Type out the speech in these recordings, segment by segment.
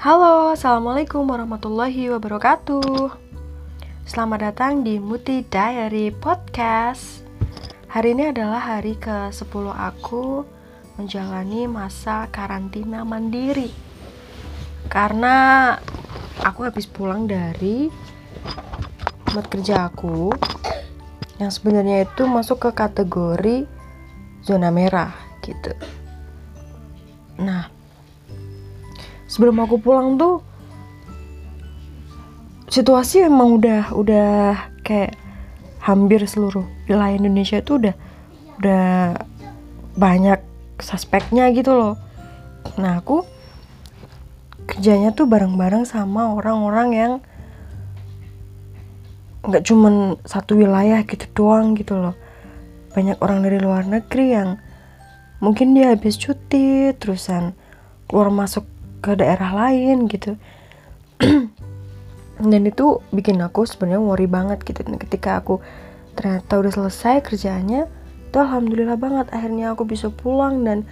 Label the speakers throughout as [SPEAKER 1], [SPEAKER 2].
[SPEAKER 1] Halo, Assalamualaikum warahmatullahi wabarakatuh. Selamat datang di Muti Diary Podcast. Hari ini adalah hari ke-10 aku menjalani masa karantina mandiri. Karena aku habis pulang dari tempat kerja aku Yang sebenarnya itu masuk ke kategori zona merah gitu. Nah, sebelum aku pulang tuh situasi emang udah udah kayak hampir seluruh wilayah Indonesia itu udah udah banyak suspeknya gitu loh. Nah aku kerjanya tuh bareng-bareng sama orang-orang yang nggak cuman satu wilayah gitu doang gitu loh. Banyak orang dari luar negeri yang mungkin dia habis cuti terusan keluar masuk ke daerah lain gitu. Dan itu bikin aku sebenarnya worry banget gitu. Dan ketika aku ternyata udah selesai kerjaannya itu alhamdulillah banget. Akhirnya aku bisa pulang dan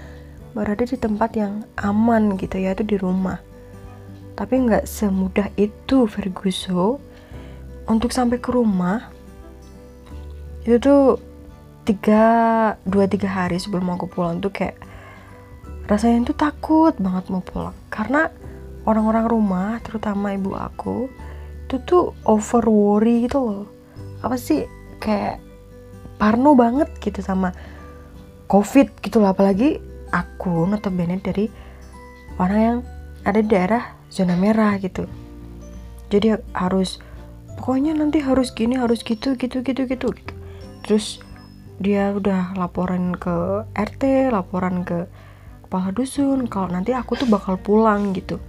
[SPEAKER 1] berada di tempat yang aman gitu ya itu di rumah. Tapi nggak semudah itu Ferguso untuk sampai ke rumah itu tuh tiga dua tiga hari sebelum aku pulang tuh kayak rasanya tuh takut banget mau pulang. Karena orang-orang rumah terutama ibu aku itu tuh over worry gitu loh. Apa sih? Kayak parno banget gitu sama covid gitu loh. Apalagi aku notabene dari orang yang ada di daerah zona merah gitu. Jadi harus pokoknya nanti harus gini harus gitu gitu gitu gitu gitu. Terus dia udah laporan ke RT laporan ke kepala dusun kalau nanti aku tuh bakal pulang gitu.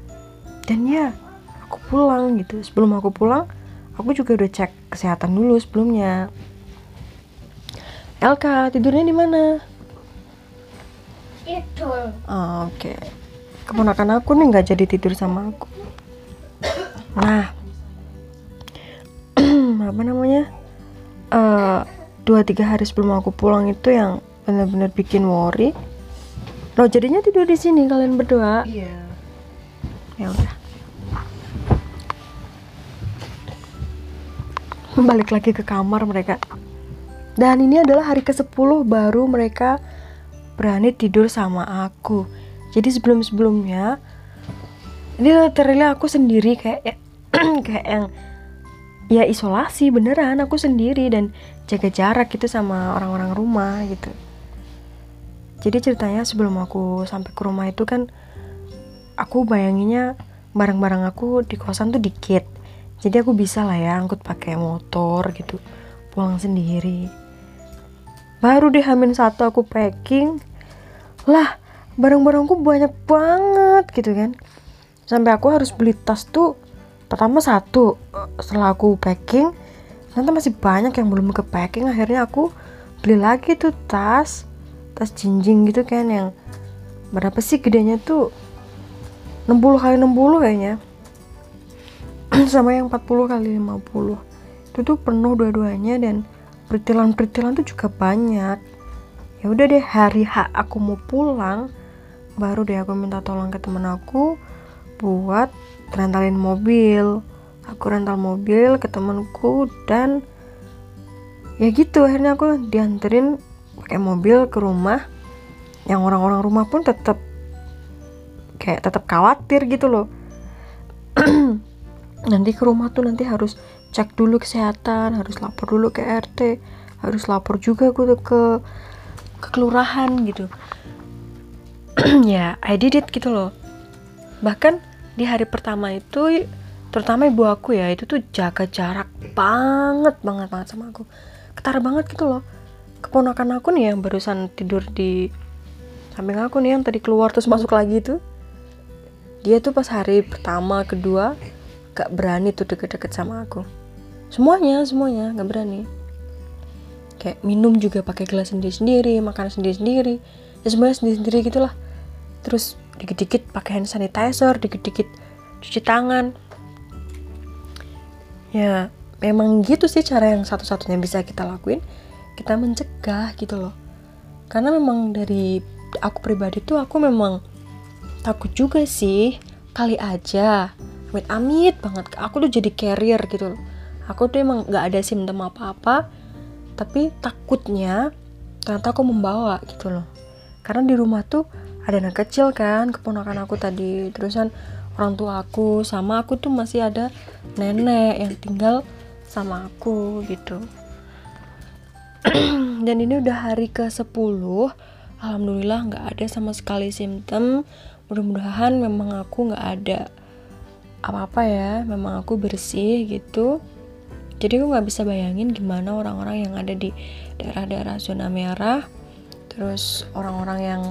[SPEAKER 1] Dan ya aku pulang gitu. Sebelum aku pulang aku juga udah cek kesehatan dulu sebelumnya. Elka tidurnya di mana?
[SPEAKER 2] Itu
[SPEAKER 1] oh, oke. Okay. keponakan aku nih nggak jadi tidur sama aku. Nah apa namanya? Uh, dua tiga hari sebelum aku pulang itu yang benar-benar bikin worry Loh jadinya tidur di sini kalian berdua?
[SPEAKER 2] Iya.
[SPEAKER 1] Ya udah. Balik lagi ke kamar mereka. Dan ini adalah hari ke-10 baru mereka berani tidur sama aku. Jadi sebelum-sebelumnya ini literally aku sendiri kayak kayak yang ya isolasi beneran aku sendiri dan jaga jarak gitu sama orang-orang rumah gitu jadi ceritanya sebelum aku sampai ke rumah itu kan aku bayanginnya barang-barang aku di kosan tuh dikit. Jadi aku bisa lah ya angkut pakai motor gitu pulang sendiri. Baru deh hamin satu aku packing lah barang-barangku banyak banget gitu kan. Sampai aku harus beli tas tuh pertama satu setelah aku packing ternyata masih banyak yang belum ke packing akhirnya aku beli lagi tuh tas tas jinjing gitu kan yang berapa sih gedenya tuh? 60 kali 60 kayaknya. Sama yang 40 kali 50 itu tuh penuh dua-duanya dan peritilan-peritilan tuh juga banyak. Ya udah deh hari H aku mau pulang baru deh aku minta tolong ke temen aku buat rentalin mobil. Aku rental mobil ke temenku dan ya gitu akhirnya aku dianterin pakai mobil ke rumah yang orang-orang rumah pun tetap kayak tetap khawatir gitu loh. Nanti ke rumah tuh nanti harus cek dulu kesehatan harus lapor dulu ke RT harus lapor juga gue ke ke kelurahan gitu. Ya I did it gitu loh. Bahkan di hari pertama itu terutama ibu aku ya itu tuh jaga jarak banget banget banget sama aku. Ketar banget gitu loh keponakan aku nih yang barusan tidur di samping aku nih yang tadi keluar terus masuk lagi tuh dia tuh pas hari pertama kedua gak berani tuh deket-deket sama aku. Semuanya semuanya gak berani. Kayak minum juga pakai gelas sendiri-sendiri makan sendiri-sendiri. Ya semuanya sendiri-sendiri gitulah. Terus dikit-dikit pakai hand sanitizer dikit-dikit cuci tangan. Ya memang gitu sih cara yang satu-satunya bisa kita lakuin kita mencegah gitu loh. Karena memang dari aku pribadi tuh aku memang takut juga sih kali aja. Amit-amit banget. Aku tuh jadi carrier gitu loh. Aku tuh emang nggak ada simptom apa-apa tapi takutnya ternyata aku membawa gitu loh. Karena di rumah tuh ada anak kecil kan keponakan aku tadi. Terusan orang tua aku sama aku tuh masih ada nenek yang tinggal sama aku gitu dan ini udah hari ke 10 Alhamdulillah nggak ada sama sekali simptom. Mudah-mudahan memang aku nggak ada apa-apa ya. Memang aku bersih gitu. Jadi aku nggak bisa bayangin gimana orang-orang yang ada di daerah-daerah zona merah terus orang-orang yang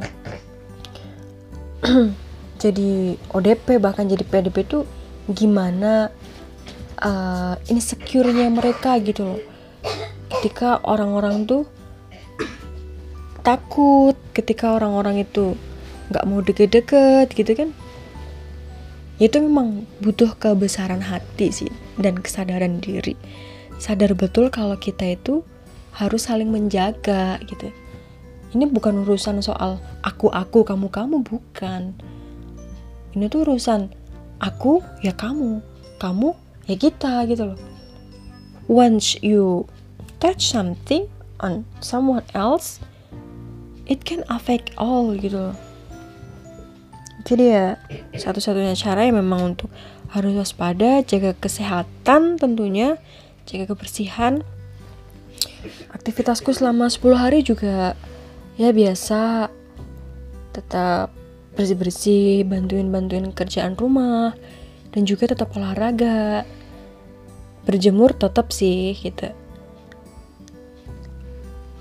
[SPEAKER 1] jadi ODP bahkan jadi PDP tuh gimana uh, insecure-nya mereka gitu loh ketika orang-orang tuh takut ketika orang-orang itu nggak mau deket-deket gitu kan itu memang butuh kebesaran hati sih dan kesadaran diri. Sadar betul kalau kita itu harus saling menjaga gitu. Ini bukan urusan soal aku aku kamu kamu bukan. Ini tuh urusan aku ya kamu kamu ya kita gitu loh. Once you touch something on someone else it can affect all gitu loh. Jadi ya satu-satunya cara ya memang untuk harus waspada jaga kesehatan tentunya jaga kebersihan. Aktivitasku selama 10 hari juga ya biasa tetap bersih-bersih bantuin-bantuin kerjaan rumah dan juga tetap olahraga. Berjemur tetap sih gitu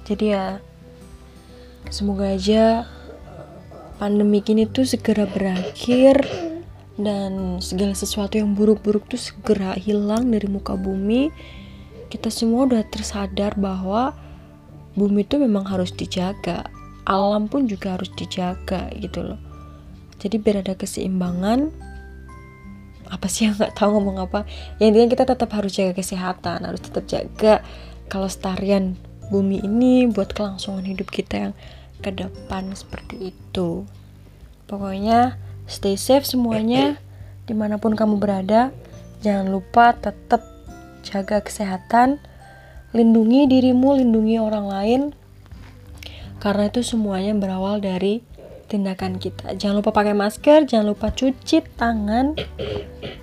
[SPEAKER 1] jadi ya semoga aja pandemi ini tuh segera berakhir dan segala sesuatu yang buruk-buruk tuh segera hilang dari muka bumi. Kita semua udah tersadar bahwa bumi itu memang harus dijaga alam pun juga harus dijaga gitu loh. Jadi biar ada keseimbangan apa sih yang nggak tahu ngomong apa? Yang intinya kita tetap harus jaga kesehatan harus tetap jaga kelestarian bumi ini buat kelangsungan hidup kita yang ke depan seperti itu. Pokoknya stay safe semuanya. Di mana pun kamu berada jangan lupa tetap jaga kesehatan. Lindungi dirimu lindungi orang lain. Karena itu semuanya berawal dari tindakan kita. Jangan lupa pakai masker jangan lupa cuci tangan.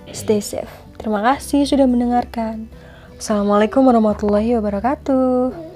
[SPEAKER 1] Stay safe. Terima kasih sudah mendengarkan. Assalamualaikum warahmatullahi wabarakatuh